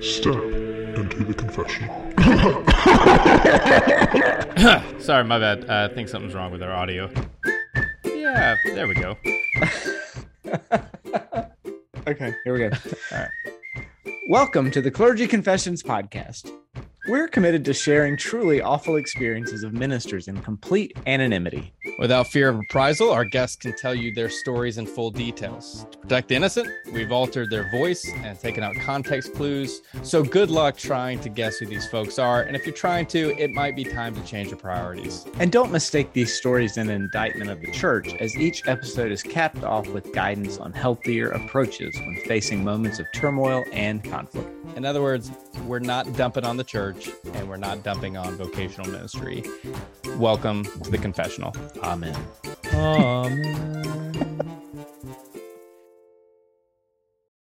Step into the confessional. Sorry, my bad. Uh, I think something's wrong with our audio. Yeah, there we go. Okay, here we go. All right. Welcome to the Clergy Confessions Podcast. We're committed to sharing truly awful experiences of ministers in complete anonymity. Without fear of reprisal, our guests can tell you their stories in full details. To protect the innocent, we've altered their voice and taken out context clues. So good luck trying to guess who these folks are. And if you're trying to, it might be time to change your priorities. And don't mistake these stories in an indictment of the church, as each episode is capped off with guidance on healthier approaches when facing moments of turmoil and conflict. In other words, we're not dumping on the church and we're not dumping on vocational ministry. Welcome to the confessional. Amen. Amen.